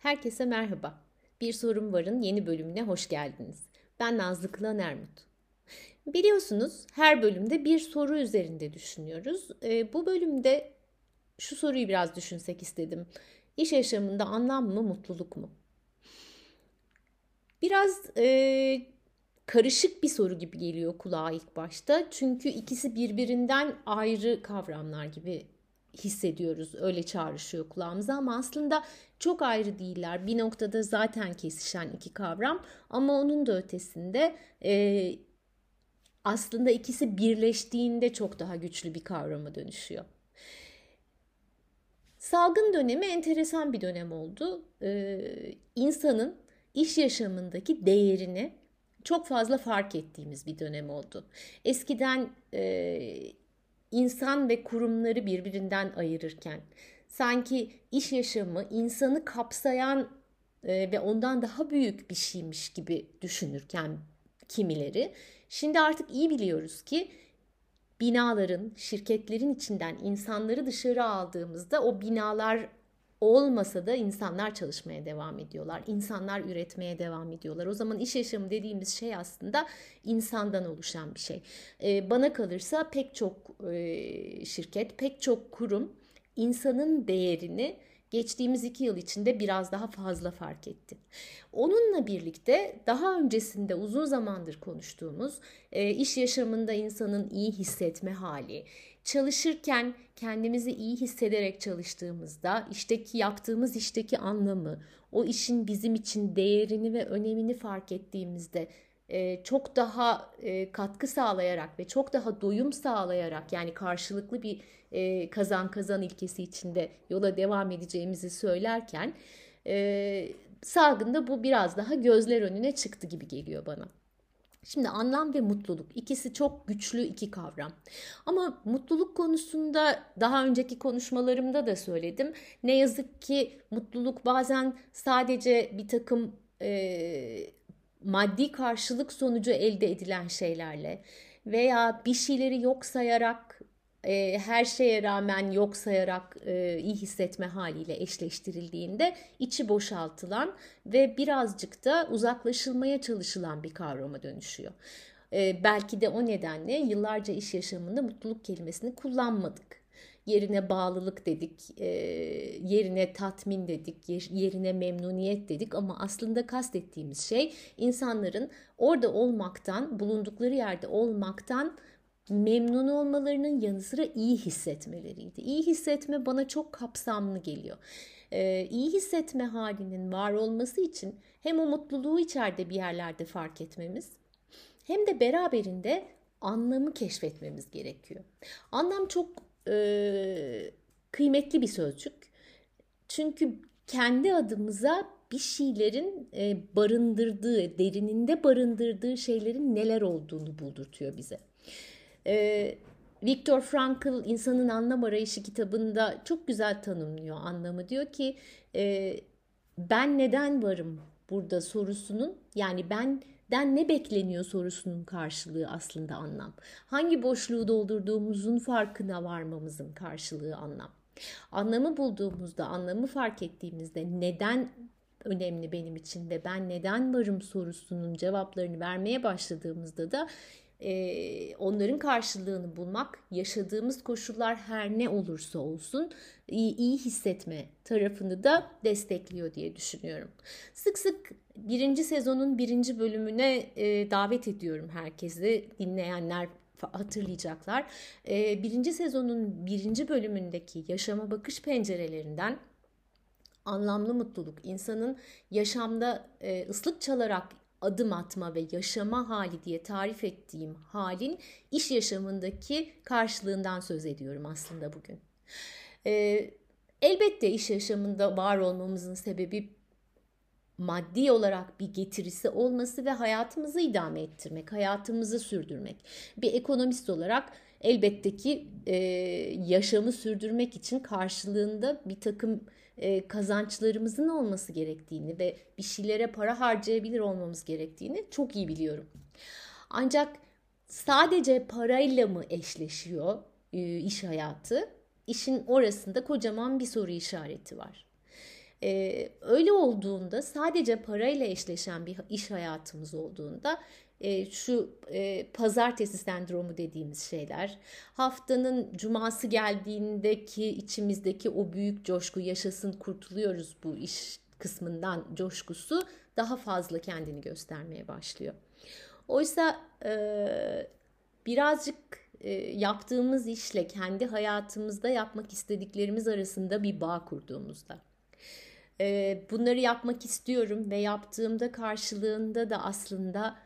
Herkese merhaba. Bir Sorum Var'ın yeni bölümüne hoş geldiniz. Ben Nazlı Kılan Ermut. Biliyorsunuz her bölümde bir soru üzerinde düşünüyoruz. E, bu bölümde şu soruyu biraz düşünsek istedim. İş yaşamında anlam mı, mutluluk mu? Biraz e, karışık bir soru gibi geliyor kulağa ilk başta. Çünkü ikisi birbirinden ayrı kavramlar gibi hissediyoruz. Öyle çağrışıyor kulağımıza ama aslında çok ayrı değiller. Bir noktada zaten kesişen iki kavram ama onun da ötesinde e, aslında ikisi birleştiğinde çok daha güçlü bir kavrama dönüşüyor. Salgın dönemi enteresan bir dönem oldu. Ee, insanın iş yaşamındaki değerini çok fazla fark ettiğimiz bir dönem oldu. Eskiden e, insan ve kurumları birbirinden ayırırken sanki iş yaşamı insanı kapsayan e, ve ondan daha büyük bir şeymiş gibi düşünürken kimileri şimdi artık iyi biliyoruz ki binaların, şirketlerin içinden insanları dışarı aldığımızda o binalar olmasa da insanlar çalışmaya devam ediyorlar. İnsanlar üretmeye devam ediyorlar. O zaman iş yaşamı dediğimiz şey aslında insandan oluşan bir şey. Ee, bana kalırsa pek çok e, şirket, pek çok kurum insanın değerini geçtiğimiz iki yıl içinde biraz daha fazla fark etti. Onunla birlikte daha öncesinde uzun zamandır konuştuğumuz e, iş yaşamında insanın iyi hissetme hali, çalışırken kendimizi iyi hissederek çalıştığımızda işteki yaptığımız işteki anlamı, o işin bizim için değerini ve önemini fark ettiğimizde çok daha katkı sağlayarak ve çok daha doyum sağlayarak yani karşılıklı bir kazan kazan ilkesi içinde yola devam edeceğimizi söylerken salgında bu biraz daha gözler önüne çıktı gibi geliyor bana. Şimdi anlam ve mutluluk ikisi çok güçlü iki kavram. Ama mutluluk konusunda daha önceki konuşmalarımda da söyledim. Ne yazık ki mutluluk bazen sadece bir takım e, maddi karşılık sonucu elde edilen şeylerle veya bir şeyleri yok sayarak e, her şeye rağmen yok sayarak e, iyi hissetme haliyle eşleştirildiğinde içi boşaltılan ve birazcık da uzaklaşılmaya çalışılan bir kavrama dönüşüyor. E, belki de o nedenle yıllarca iş yaşamında mutluluk kelimesini kullanmadık yerine bağlılık dedik, e, yerine tatmin dedik, yerine memnuniyet dedik ama aslında kastettiğimiz şey insanların orada olmaktan, bulundukları yerde olmaktan memnun olmalarının yanı sıra iyi hissetmeleriydi. İyi hissetme bana çok kapsamlı geliyor. Ee, iyi hissetme halinin var olması için hem o mutluluğu içeride bir yerlerde fark etmemiz hem de beraberinde anlamı keşfetmemiz gerekiyor. Anlam çok e, kıymetli bir sözcük. Çünkü kendi adımıza bir şeylerin e, barındırdığı, derininde barındırdığı şeylerin neler olduğunu buldurtuyor bize. E, Viktor Frankl İnsanın Anlam Arayışı kitabında çok güzel tanımlıyor anlamı. Diyor ki e, ben neden varım burada sorusunun yani ben den ne bekleniyor sorusunun karşılığı aslında anlam. Hangi boşluğu doldurduğumuzun farkına varmamızın karşılığı anlam. Anlamı bulduğumuzda, anlamı fark ettiğimizde neden önemli benim için ve ben neden varım sorusunun cevaplarını vermeye başladığımızda da e, onların karşılığını bulmak yaşadığımız koşullar her ne olursa olsun iyi, iyi hissetme tarafını da destekliyor diye düşünüyorum. Sık sık birinci sezonun birinci bölümüne e, davet ediyorum herkesi dinleyenler hatırlayacaklar. E, birinci sezonun birinci bölümündeki yaşama bakış pencerelerinden anlamlı mutluluk, insanın yaşamda e, ıslık çalarak adım atma ve yaşama hali diye tarif ettiğim halin iş yaşamındaki karşılığından söz ediyorum aslında bugün. Ee, elbette iş yaşamında var olmamızın sebebi maddi olarak bir getirisi olması ve hayatımızı idame ettirmek, hayatımızı sürdürmek. Bir ekonomist olarak elbette ki e, yaşamı sürdürmek için karşılığında bir takım e, kazançlarımızın olması gerektiğini ve bir şeylere para harcayabilir olmamız gerektiğini çok iyi biliyorum. Ancak sadece parayla mı eşleşiyor e, iş hayatı? İşin orasında kocaman bir soru işareti var. Ee, öyle olduğunda sadece parayla eşleşen bir iş hayatımız olduğunda e, şu e, pazartesi sendromu dediğimiz şeyler, haftanın cuması geldiğindeki içimizdeki o büyük coşku yaşasın kurtuluyoruz bu iş kısmından coşkusu daha fazla kendini göstermeye başlıyor. Oysa e, birazcık e, yaptığımız işle kendi hayatımızda yapmak istediklerimiz arasında bir bağ kurduğumuzda bunları yapmak istiyorum ve yaptığımda karşılığında da aslında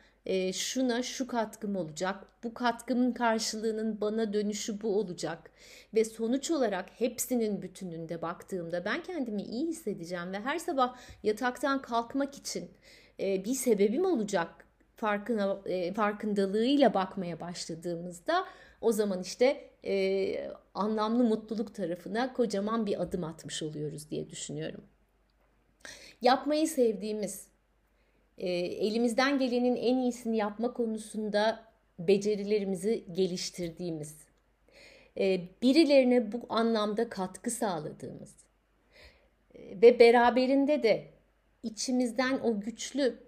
şuna şu katkım olacak. Bu katkımın karşılığının bana dönüşü bu olacak. Ve sonuç olarak hepsinin bütününde baktığımda ben kendimi iyi hissedeceğim ve her sabah yataktan kalkmak için bir sebebim olacak farkına farkındalığıyla bakmaya başladığımızda o zaman işte e, anlamlı mutluluk tarafına kocaman bir adım atmış oluyoruz diye düşünüyorum. Yapmayı sevdiğimiz, e, elimizden gelenin en iyisini yapma konusunda becerilerimizi geliştirdiğimiz, e, birilerine bu anlamda katkı sağladığımız e, ve beraberinde de içimizden o güçlü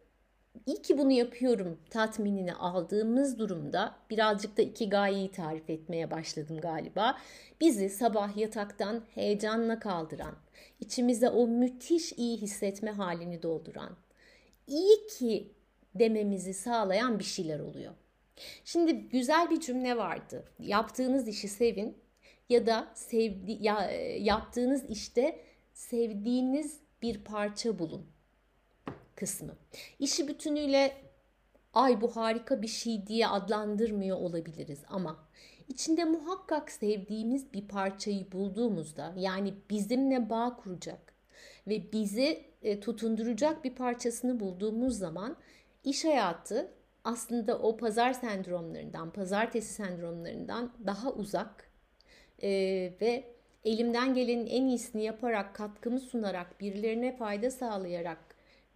iyi ki bunu yapıyorum tatminini aldığımız durumda birazcık da iki gayeyi tarif etmeye başladım galiba. Bizi sabah yataktan heyecanla kaldıran, içimize o müthiş iyi hissetme halini dolduran, iyi ki dememizi sağlayan bir şeyler oluyor. Şimdi güzel bir cümle vardı. Yaptığınız işi sevin ya da sevdi ya, yaptığınız işte sevdiğiniz bir parça bulun kısmı. İşi bütünüyle ay bu harika bir şey diye adlandırmıyor olabiliriz ama içinde muhakkak sevdiğimiz bir parçayı bulduğumuzda yani bizimle bağ kuracak ve bizi e, tutunduracak bir parçasını bulduğumuz zaman iş hayatı aslında o pazar sendromlarından, pazartesi sendromlarından daha uzak e, ve elimden gelenin en iyisini yaparak, katkımı sunarak, birilerine fayda sağlayarak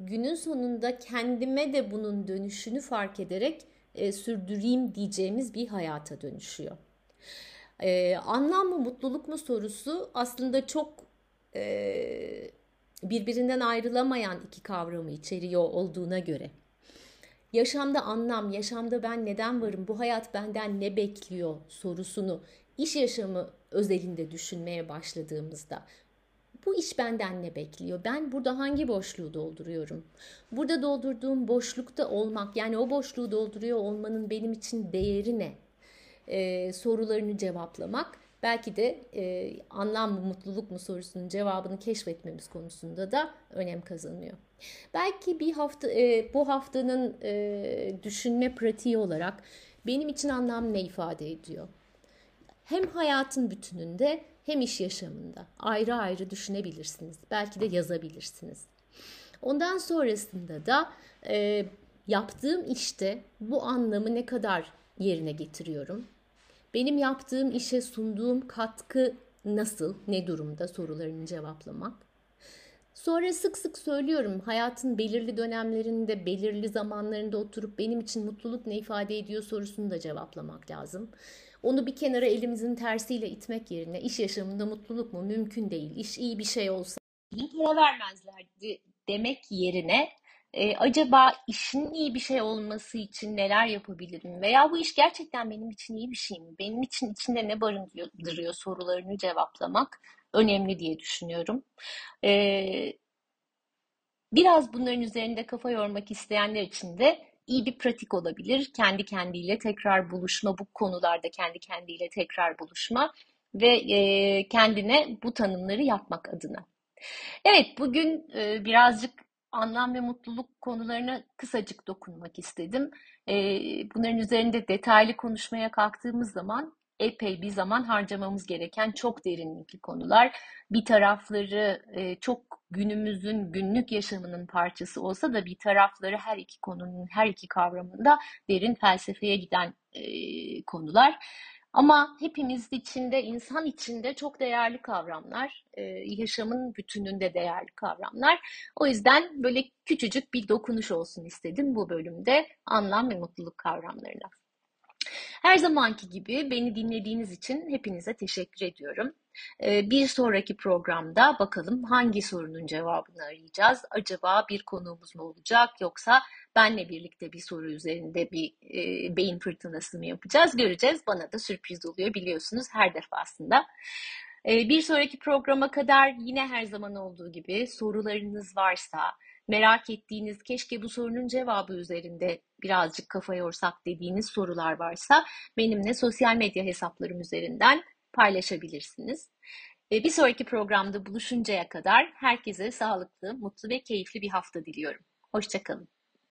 günün sonunda kendime de bunun dönüşünü fark ederek e, sürdüreyim diyeceğimiz bir hayata dönüşüyor. E, anlam mı mutluluk mu sorusu aslında çok e, birbirinden ayrılamayan iki kavramı içeriyor olduğuna göre. Yaşamda anlam, yaşamda ben neden varım, bu hayat benden ne bekliyor sorusunu iş yaşamı özelinde düşünmeye başladığımızda bu iş benden ne bekliyor? Ben burada hangi boşluğu dolduruyorum? Burada doldurduğum boşlukta olmak, yani o boşluğu dolduruyor olmanın benim için değeri ne? Ee, sorularını cevaplamak belki de e, anlam mı mutluluk mu sorusunun cevabını keşfetmemiz konusunda da önem kazanıyor. Belki bir hafta e, bu haftanın e, düşünme pratiği olarak benim için anlam ne ifade ediyor? Hem hayatın bütününde hem iş yaşamında ayrı ayrı düşünebilirsiniz. Belki de yazabilirsiniz. Ondan sonrasında da e, yaptığım işte bu anlamı ne kadar yerine getiriyorum? Benim yaptığım işe sunduğum katkı nasıl, ne durumda sorularını cevaplamak. Sonra sık sık söylüyorum hayatın belirli dönemlerinde, belirli zamanlarında oturup benim için mutluluk ne ifade ediyor sorusunu da cevaplamak lazım. Onu bir kenara elimizin tersiyle itmek yerine iş yaşamında mutluluk mu mümkün değil. İş iyi bir şey olsa para vermezlerdi demek yerine e, acaba işin iyi bir şey olması için neler yapabilirim? Veya bu iş gerçekten benim için iyi bir şey mi? Benim için içinde ne barındırıyor sorularını cevaplamak önemli diye düşünüyorum. E, biraz bunların üzerinde kafa yormak isteyenler için de iyi bir pratik olabilir. Kendi kendiyle tekrar buluşma, bu konularda kendi kendiyle tekrar buluşma ve e, kendine bu tanımları yapmak adına. Evet, bugün e, birazcık anlam ve mutluluk konularına kısacık dokunmak istedim. E, bunların üzerinde detaylı konuşmaya kalktığımız zaman epey bir zaman harcamamız gereken çok derinlikli konular. Bir tarafları e, çok günümüzün günlük yaşamının parçası olsa da bir tarafları her iki konunun her iki kavramında derin felsefeye giden e, konular. Ama hepimiz içinde, insan içinde çok değerli kavramlar, e, yaşamın bütününde değerli kavramlar. O yüzden böyle küçücük bir dokunuş olsun istedim bu bölümde anlam ve mutluluk kavramlarına. Her zamanki gibi beni dinlediğiniz için hepinize teşekkür ediyorum. Ee, bir sonraki programda bakalım hangi sorunun cevabını arayacağız. Acaba bir konuğumuz mu olacak yoksa benle birlikte bir soru üzerinde bir e, beyin fırtınası mı yapacağız göreceğiz. Bana da sürpriz oluyor biliyorsunuz her defasında. Ee, bir sonraki programa kadar yine her zaman olduğu gibi sorularınız varsa, merak ettiğiniz, keşke bu sorunun cevabı üzerinde birazcık kafa yorsak dediğiniz sorular varsa benimle sosyal medya hesaplarım üzerinden paylaşabilirsiniz. Ee, bir sonraki programda buluşuncaya kadar herkese sağlıklı, mutlu ve keyifli bir hafta diliyorum. Hoşçakalın.